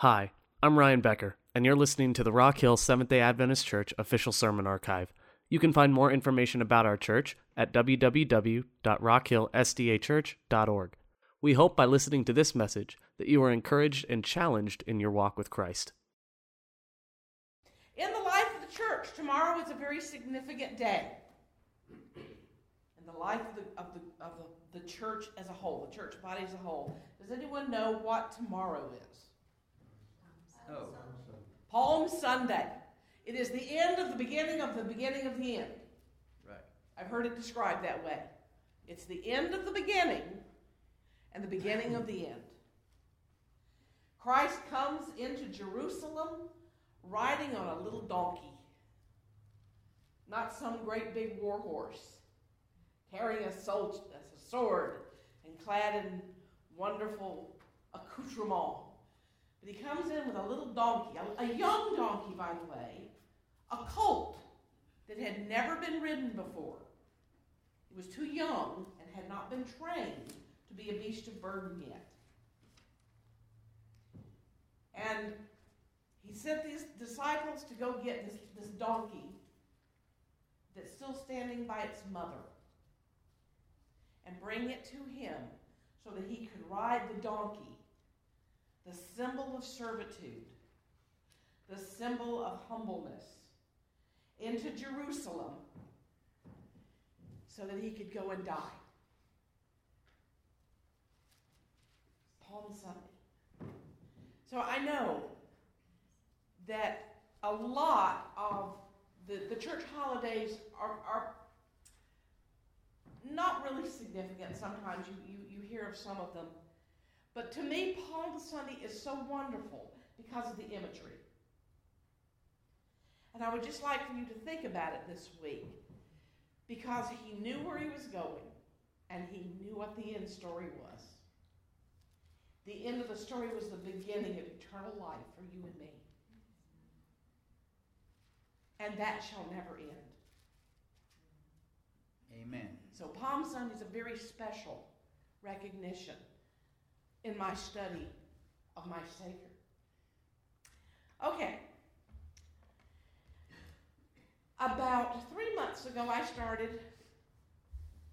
Hi, I'm Ryan Becker, and you're listening to the Rock Hill Seventh day Adventist Church official sermon archive. You can find more information about our church at www.rockhillsdachurch.org. We hope by listening to this message that you are encouraged and challenged in your walk with Christ. In the life of the church, tomorrow is a very significant day. In the life of the, of the, of the, the church as a whole, the church body as a whole. Does anyone know what tomorrow is? Oh. Palm Sunday. It is the end of the beginning of the beginning of the end. Right. I've heard it described that way. It's the end of the beginning and the beginning of the end. Christ comes into Jerusalem riding on a little donkey, not some great big war horse, carrying a, sol- a sword and clad in wonderful accoutrement. But he comes in with a little donkey, a, a young donkey, by the way, a colt that had never been ridden before. He was too young and had not been trained to be a beast of burden yet. And he sent these disciples to go get this, this donkey that's still standing by its mother and bring it to him so that he could ride the donkey, the symbol of servitude, the symbol of humbleness, into Jerusalem so that he could go and die. Palm Sunday. So I know that a lot of the, the church holidays are, are not really significant. Sometimes you, you, you hear of some of them. But to me, Palm Sunday is so wonderful because of the imagery. And I would just like for you to think about it this week because he knew where he was going and he knew what the end story was. The end of the story was the beginning of eternal life for you and me. And that shall never end. Amen. So Palm Sunday is a very special recognition in my study of my Savior. Okay. About three months ago, I started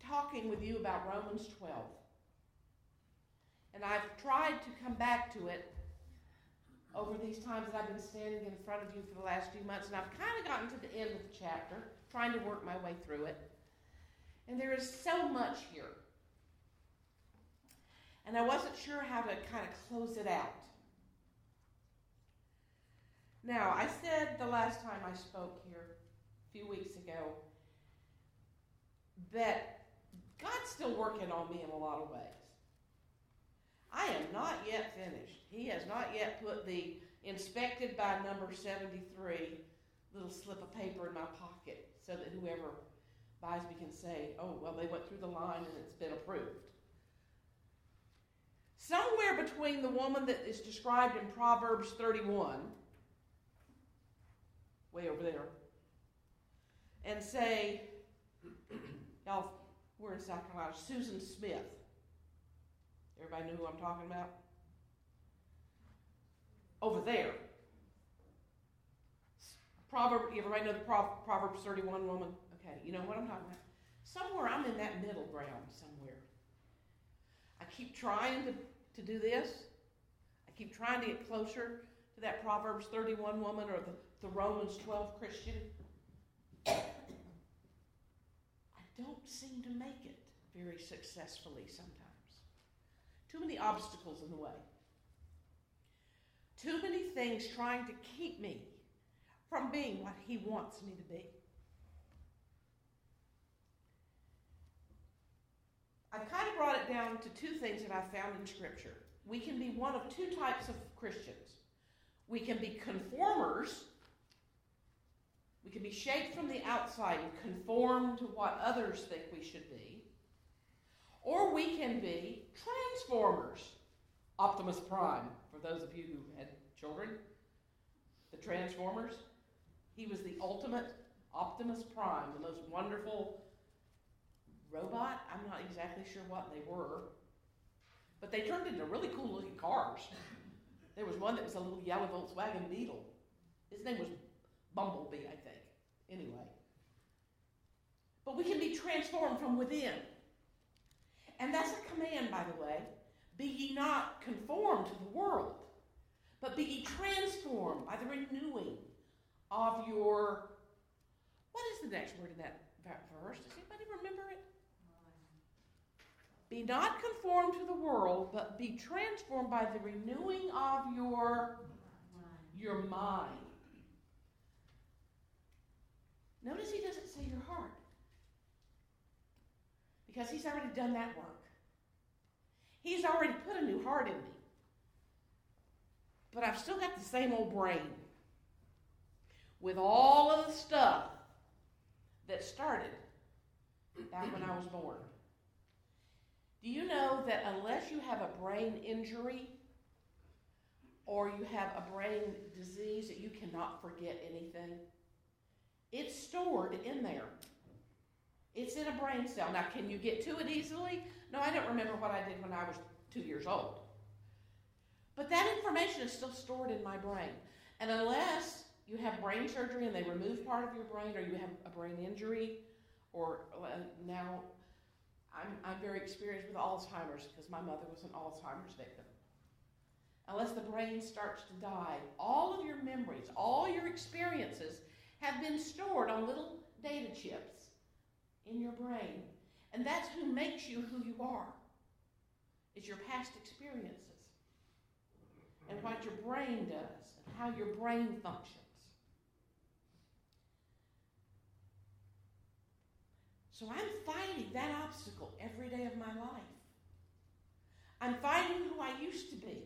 talking with you about Romans 12. And I've tried to come back to it over these times that I've been standing in front of you for the last few months. And I've kind of gotten to the end of the chapter, trying to work my way through it. And there is so much here. And I wasn't sure how to kind of close it out. Now, I said the last time I spoke here, a few weeks ago, that God's still working on me in a lot of ways. I am not yet finished. He has not yet put the inspected by number 73 little slip of paper in my pocket so that whoever buys me can say, oh, well, they went through the line and it's been approved. Somewhere between the woman that is described in Proverbs 31, way over there, and say, y'all, we're in South Carolina, Susan Smith. Everybody know who I'm talking about? Over there. Proverb, everybody know the Proverbs 31 woman? Okay, you know what I'm talking about? Somewhere I'm in that middle ground somewhere. I keep trying to, to do this. I keep trying to get closer to that Proverbs 31 woman or the, the Romans 12 Christian. I don't seem to make it very successfully sometimes. Too many obstacles in the way. Too many things trying to keep me from being what He wants me to be. I've kind of brought it down to two things that I found in Scripture. We can be one of two types of Christians. We can be conformers. We can be shaped from the outside and conform to what others think we should be. Or we can be transformers. Optimus Prime, for those of you who had children, the Transformers. He was the ultimate Optimus Prime, the most wonderful robot. I'm not exactly sure what they were, but they turned into really cool looking cars. There was one that was a little yellow Volkswagen Beetle. His name was Bumblebee, I think. Anyway. But we can be transformed from within. And that's a command, by the way. Be ye not conformed to the world, but be ye transformed by the renewing of your. What is the next word in that verse? Does anybody remember? Be not conformed to the world, but be transformed by the renewing of your your mind. Notice he doesn't say your heart. Because he's already done that work. He's already put a new heart in me. But I've still got the same old brain with all of the stuff that started back when I was born. Do you know that unless you have a brain injury or you have a brain disease that you cannot forget anything? It's stored in there. It's in a brain cell. Now, can you get to it easily? No, I don't remember what I did when I was two years old. But that information is still stored in my brain. And unless you have brain surgery and they remove part of your brain, or you have a brain injury, or uh, now I'm, I'm very experienced with Alzheimer's because my mother was an Alzheimer's victim. Unless the brain starts to die, all of your memories, all your experiences have been stored on little data chips in your brain. And that's who makes you who you are. It's your past experiences and what your brain does and how your brain functions. So I'm fighting that obstacle every day of my life. I'm fighting who I used to be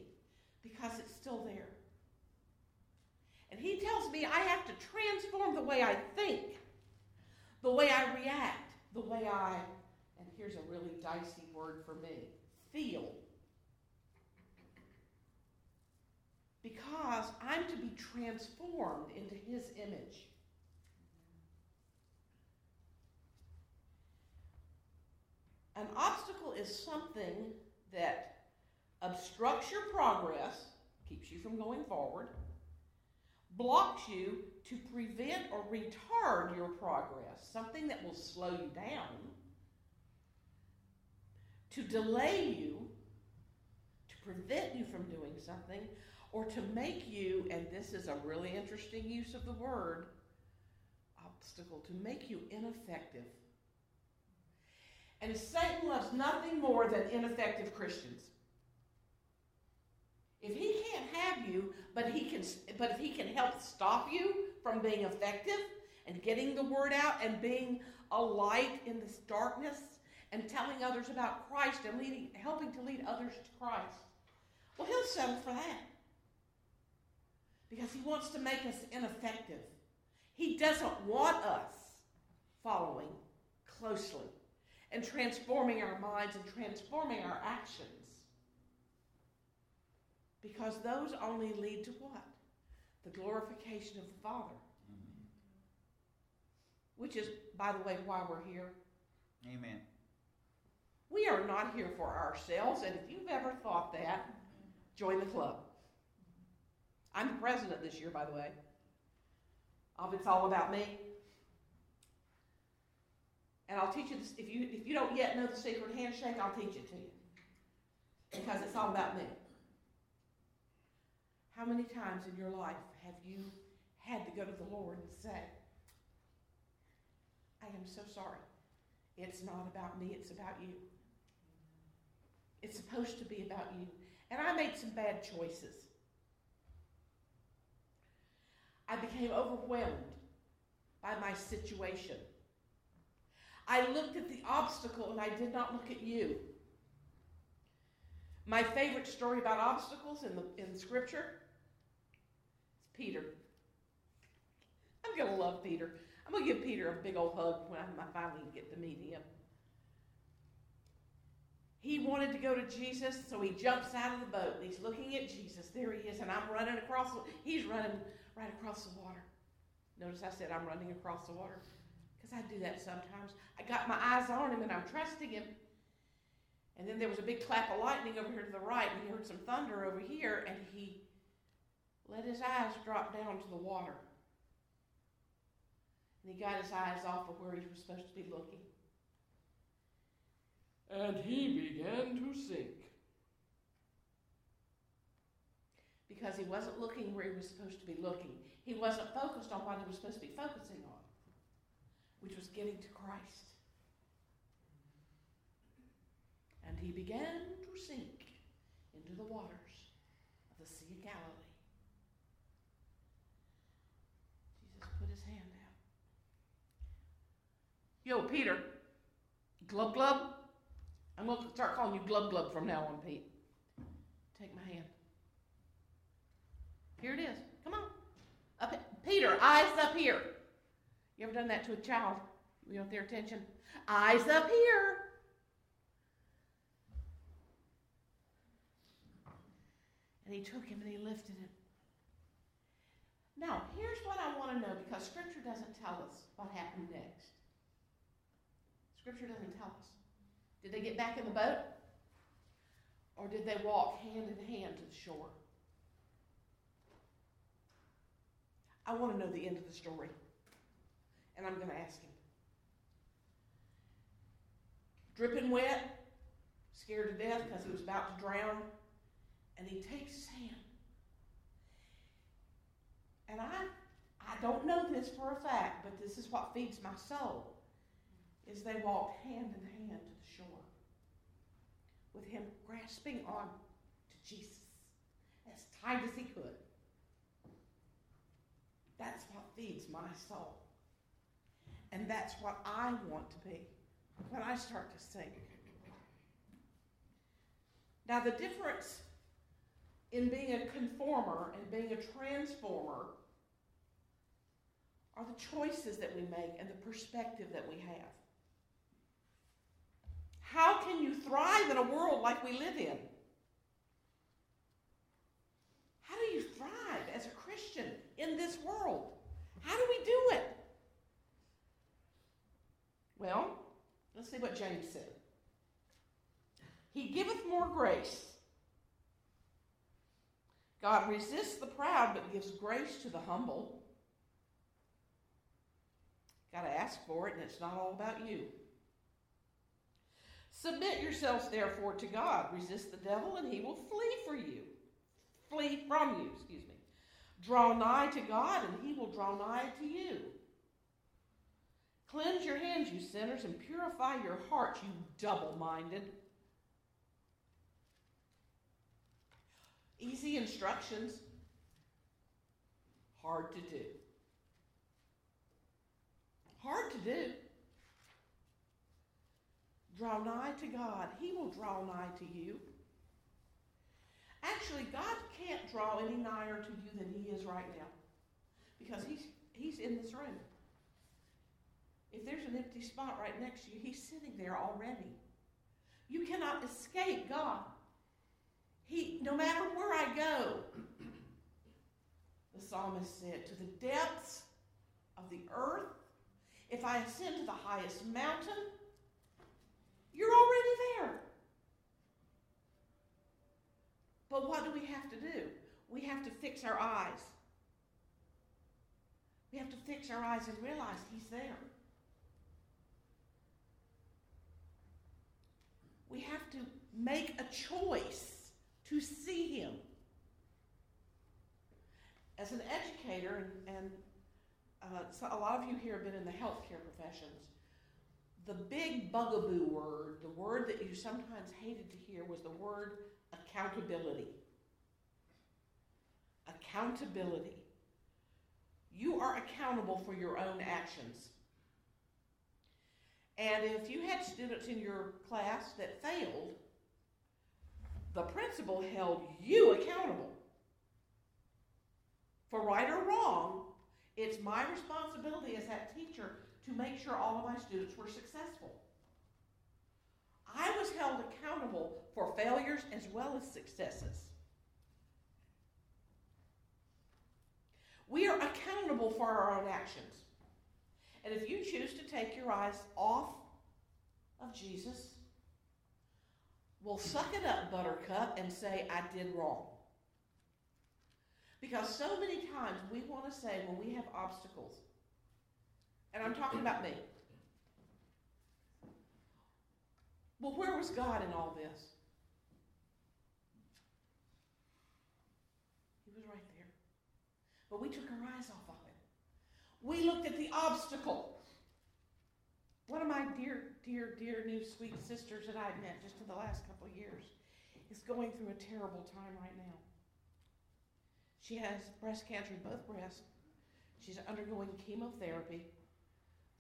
because it's still there. And he tells me I have to transform the way I think, the way I react, the way I, and here's a really dicey word for me, feel. Because I'm to be transformed into his image. An obstacle is something that obstructs your progress, keeps you from going forward, blocks you to prevent or retard your progress, something that will slow you down, to delay you, to prevent you from doing something, or to make you, and this is a really interesting use of the word, obstacle, to make you ineffective and Satan loves nothing more than ineffective Christians. If he can't have you, but he can but if he can help stop you from being effective and getting the word out and being a light in this darkness and telling others about Christ and leading helping to lead others to Christ. Well, he'll settle for that. Because he wants to make us ineffective. He doesn't want us following closely and transforming our minds and transforming our actions. Because those only lead to what? The glorification of the Father. Mm-hmm. Which is, by the way, why we're here. Amen. We are not here for ourselves, and if you've ever thought that, join the club. I'm the president this year, by the way. Of It's All About Me. And I'll teach you this. If you, if you don't yet know the secret handshake, I'll teach it to you. Because it's all about me. How many times in your life have you had to go to the Lord and say, I am so sorry. It's not about me, it's about you. It's supposed to be about you. And I made some bad choices. I became overwhelmed by my situation. I looked at the obstacle and I did not look at you. My favorite story about obstacles in the in Scripture is Peter. I'm going to love Peter. I'm going to give Peter a big old hug when I finally get to meet him. He wanted to go to Jesus, so he jumps out of the boat and he's looking at Jesus. There he is, and I'm running across. He's running right across the water. Notice I said I'm running across the water because I do that sometimes. I got my eyes on him and I'm trusting him. And then there was a big clap of lightning over here to the right, and he heard some thunder over here, and he let his eyes drop down to the water. And he got his eyes off of where he was supposed to be looking. And he began to sink. Because he wasn't looking where he was supposed to be looking. He wasn't focused on what he was supposed to be focusing on, which was getting to Christ. And he began to sink into the waters of the Sea of Galilee. Jesus put his hand out. Yo, Peter, glub glub. I'm going to start calling you glub glub from now on, Pete. Take my hand. Here it is. Come on. Up, Peter, eyes up here. You ever done that to a child? You want their attention? Eyes up here. And he took him and he lifted him. Now, here's what I want to know because Scripture doesn't tell us what happened next. Scripture doesn't tell us. Did they get back in the boat? Or did they walk hand in hand to the shore? I want to know the end of the story. And I'm going to ask him. Dripping wet, scared to death because he was about to drown, and he takes his hand. And I I don't know this for a fact, but this is what feeds my soul. Is they walked hand in hand to the shore with him grasping on to Jesus as tight as he could. That's what feeds my soul. And that's what I want to be when I start to sing. Now, the difference in being a conformer and being a transformer are the choices that we make and the perspective that we have. How can you thrive in a world like we live in? How do you thrive as a Christian in this world? How do we do it? Well, let's see what James said. He giveth more grace. God resists the proud but gives grace to the humble. Got to ask for it, and it's not all about you. Submit yourselves, therefore, to God. Resist the devil, and he will flee for you. Flee from you, excuse me. Draw nigh to God, and he will draw nigh to you. Cleanse your hands, you sinners, and purify your hearts, you double minded. Easy instructions, hard to do. Hard to do. Draw nigh to God, He will draw nigh to you. Actually, God can't draw any nigher to you than He is right now because He's, he's in this room. If there's an empty spot right next to you, He's sitting there already. You cannot escape God. He, no matter where I go, the psalmist said, to the depths of the earth, if I ascend to the highest mountain, you're already there. But what do we have to do? We have to fix our eyes. We have to fix our eyes and realize He's there. We have to make a choice to see Him. As an educator, and, and uh, so a lot of you here have been in the healthcare professions, the big bugaboo word, the word that you sometimes hated to hear, was the word accountability. Accountability. You are accountable for your own actions. And if you had students in your class that failed, the principal held you accountable. For right or wrong, it's my responsibility as that teacher to make sure all of my students were successful. I was held accountable for failures as well as successes. We are accountable for our own actions. And if you choose to take your eyes off of Jesus, well, suck it up, Buttercup, and say, I did wrong. Because so many times we want to say when we have obstacles, and I'm talking about me. Well, where was God in all this? He was right there. But we took our eyes off of. We looked at the obstacle. One of my dear, dear, dear new sweet sisters that I've met just in the last couple of years is going through a terrible time right now. She has breast cancer in both breasts. She's undergoing chemotherapy,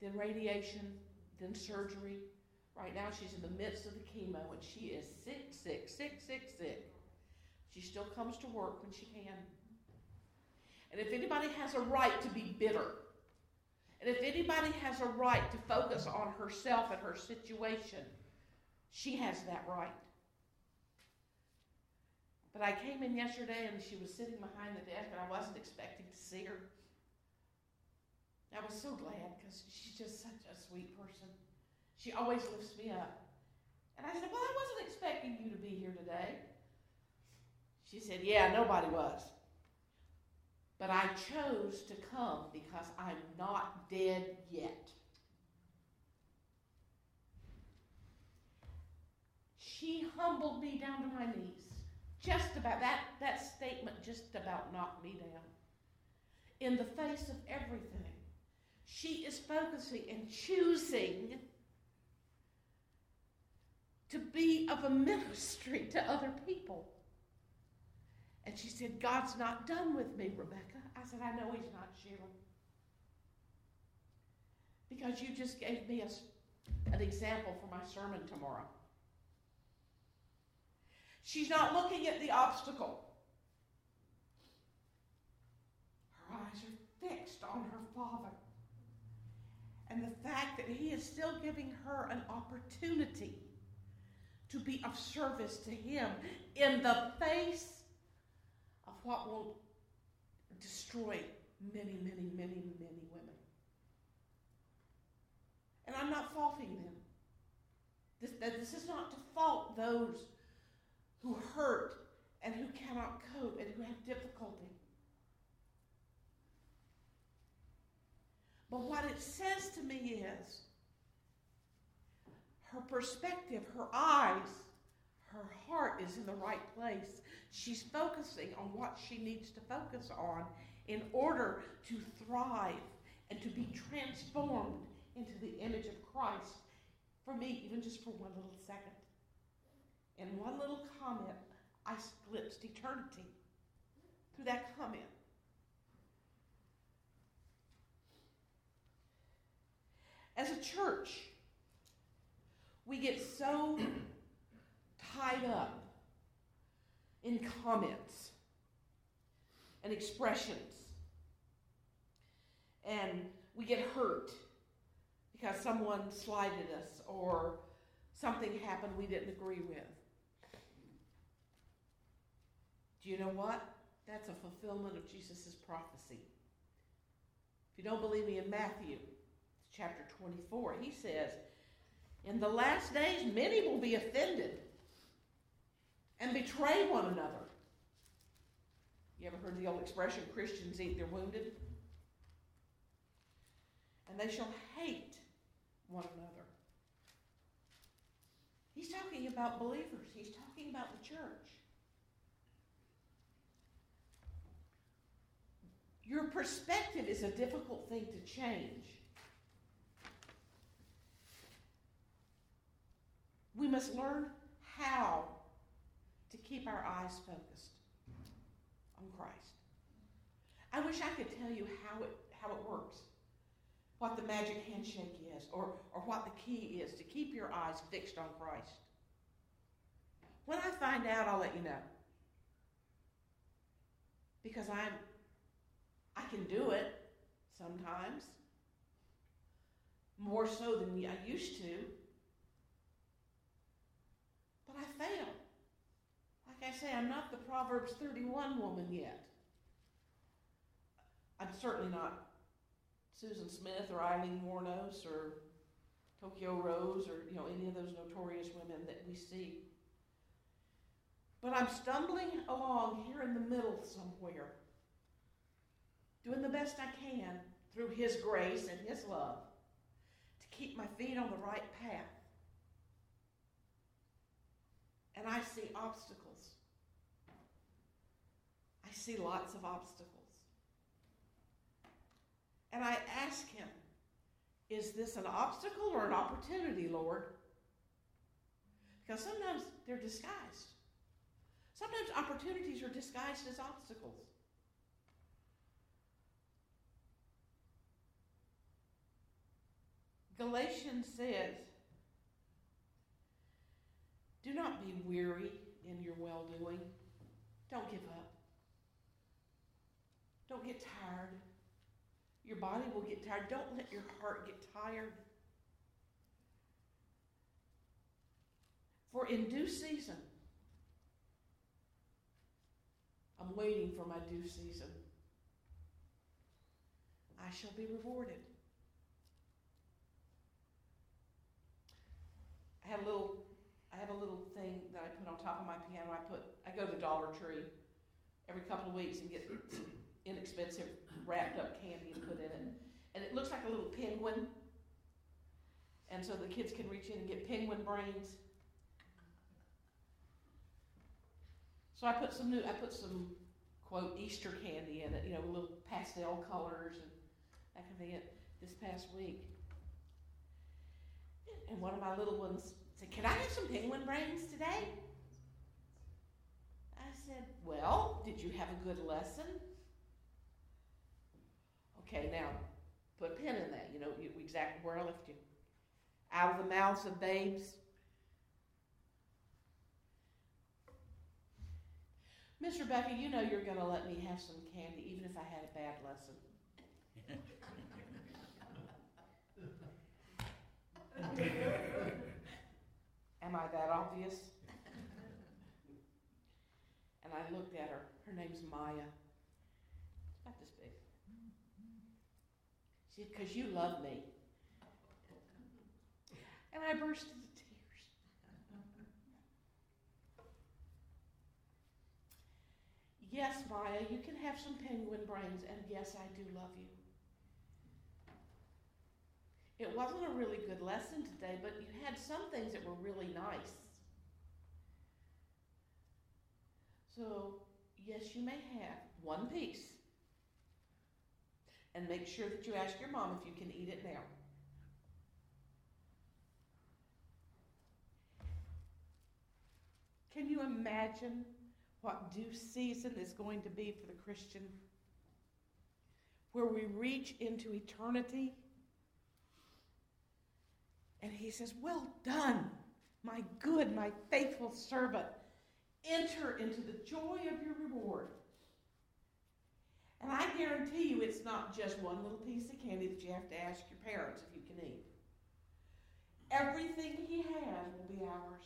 then radiation, then surgery. Right now, she's in the midst of the chemo and she is sick, sick, sick, sick, sick. She still comes to work when she can. And if anybody has a right to be bitter, and if anybody has a right to focus on herself and her situation, she has that right. But I came in yesterday and she was sitting behind the desk and I wasn't expecting to see her. I was so glad because she's just such a sweet person. She always lifts me up. And I said, Well, I wasn't expecting you to be here today. She said, Yeah, nobody was. But I chose to come because I'm not dead yet. She humbled me down to my knees. Just about that, that statement just about knocked me down. In the face of everything, she is focusing and choosing to be of a ministry to other people. And she said, God's not done with me, Rebecca. I said, I know He's not, Sheila. Because you just gave me a, an example for my sermon tomorrow. She's not looking at the obstacle. Her eyes are fixed on her Father. And the fact that He is still giving her an opportunity to be of service to Him in the face what will destroy many, many, many, many women. And I'm not faulting them. This, this is not to fault those who hurt and who cannot cope and who have difficulty. But what it says to me is her perspective, her eyes, her heart is in the right place. She's focusing on what she needs to focus on in order to thrive and to be transformed into the image of Christ. For me, even just for one little second. In one little comment, I glimpsed eternity through that comment. As a church, we get so tied up in comments and expressions. And we get hurt because someone slighted us or something happened we didn't agree with. Do you know what? That's a fulfillment of Jesus' prophecy. If you don't believe me in Matthew chapter 24, he says, In the last days, many will be offended and betray one another. You ever heard the old expression, Christians eat their wounded? And they shall hate one another. He's talking about believers, he's talking about the church. Your perspective is a difficult thing to change. We must learn how keep our eyes focused on Christ. I wish I could tell you how it, how it works, what the magic handshake is, or, or what the key is to keep your eyes fixed on Christ. When I find out, I'll let you know. Because I'm I can do it sometimes, more so than I used to, but I fail. I say, I'm not the Proverbs 31 woman yet. I'm certainly not Susan Smith or Aileen Wuornos or Tokyo Rose or you know any of those notorious women that we see. But I'm stumbling along here in the middle somewhere doing the best I can through His grace and His love to keep my feet on the right path. And I see obstacles. I see lots of obstacles. And I ask Him, is this an obstacle or an opportunity, Lord? Because sometimes they're disguised. Sometimes opportunities are disguised as obstacles. Galatians says, Do not be weary in your well doing. Don't give up. Don't get tired. Your body will get tired. Don't let your heart get tired. For in due season, I'm waiting for my due season. I shall be rewarded. I have a little I have a little thing that I put on top of my piano. I put I go to the Dollar Tree every couple of weeks and get some inexpensive wrapped up candy and put in it. And it looks like a little penguin. And so the kids can reach in and get penguin brains. So I put some new I put some quote Easter candy in it, you know, little pastel colors and that kind of thing this past week. And one of my little ones said, Can I have some penguin brains today? I said, Well, did you have a good lesson? Okay, now put a pin in that, you know, exactly where I left you. Out of the mouths of babes. Miss Rebecca, you know you're going to let me have some candy even if I had a bad lesson. Am I that obvious? And I looked at her. Her name's Maya. It's about this big. She said, Because you love me. And I burst into tears. Yes, Maya, you can have some penguin brains, and yes, I do love you. It wasn't a really good lesson today, but you had some things that were really nice. So, yes, you may have one piece. And make sure that you ask your mom if you can eat it now. Can you imagine what due season is going to be for the Christian? Where we reach into eternity and he says, Well done, my good, my faithful servant. Enter into the joy of your reward. And I guarantee you it's not just one little piece of candy that you have to ask your parents if you can eat. Everything he has will be ours.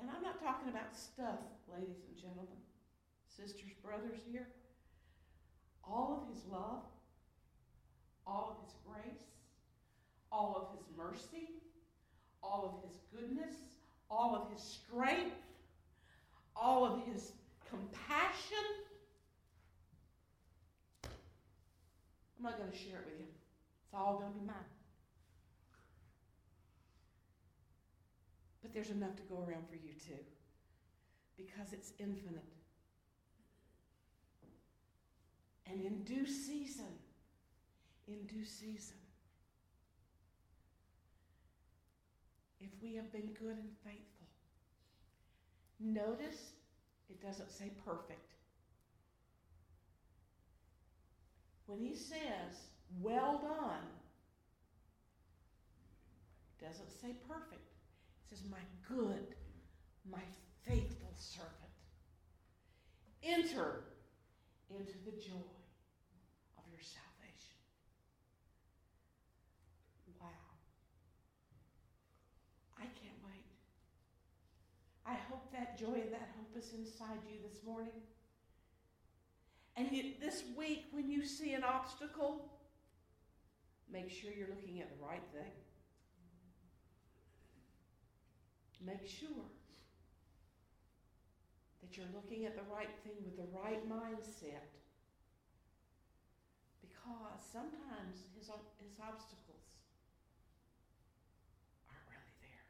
And I'm not talking about stuff, ladies and gentlemen, sisters, brothers here. All of his love, all of his grace, all of his mercy, all of his goodness, all of his strength, all of his compassion. I'm not going to share it with you. It's all going to be mine. But there's enough to go around for you too, because it's infinite. And in due season, in due season, if we have been good and faithful. Notice it doesn't say perfect. When he says, well done, it doesn't say perfect. It says, my good, my faithful servant. Enter into the joy of your salvation. Wow. I can't wait. I hope that joy and that hope is inside you this morning. And yet this week, when you see an obstacle, make sure you're looking at the right thing. Make sure that you're looking at the right thing with the right mindset. Because sometimes his, his obstacles aren't really there.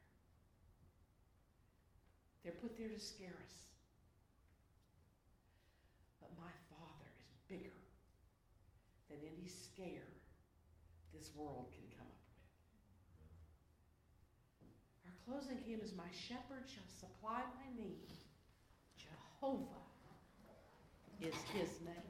They're put there to scare us. But my Father is bigger than any scare this world can come up with. Our closing hymn is My Shepherd shall supply my need. Jehovah is his name.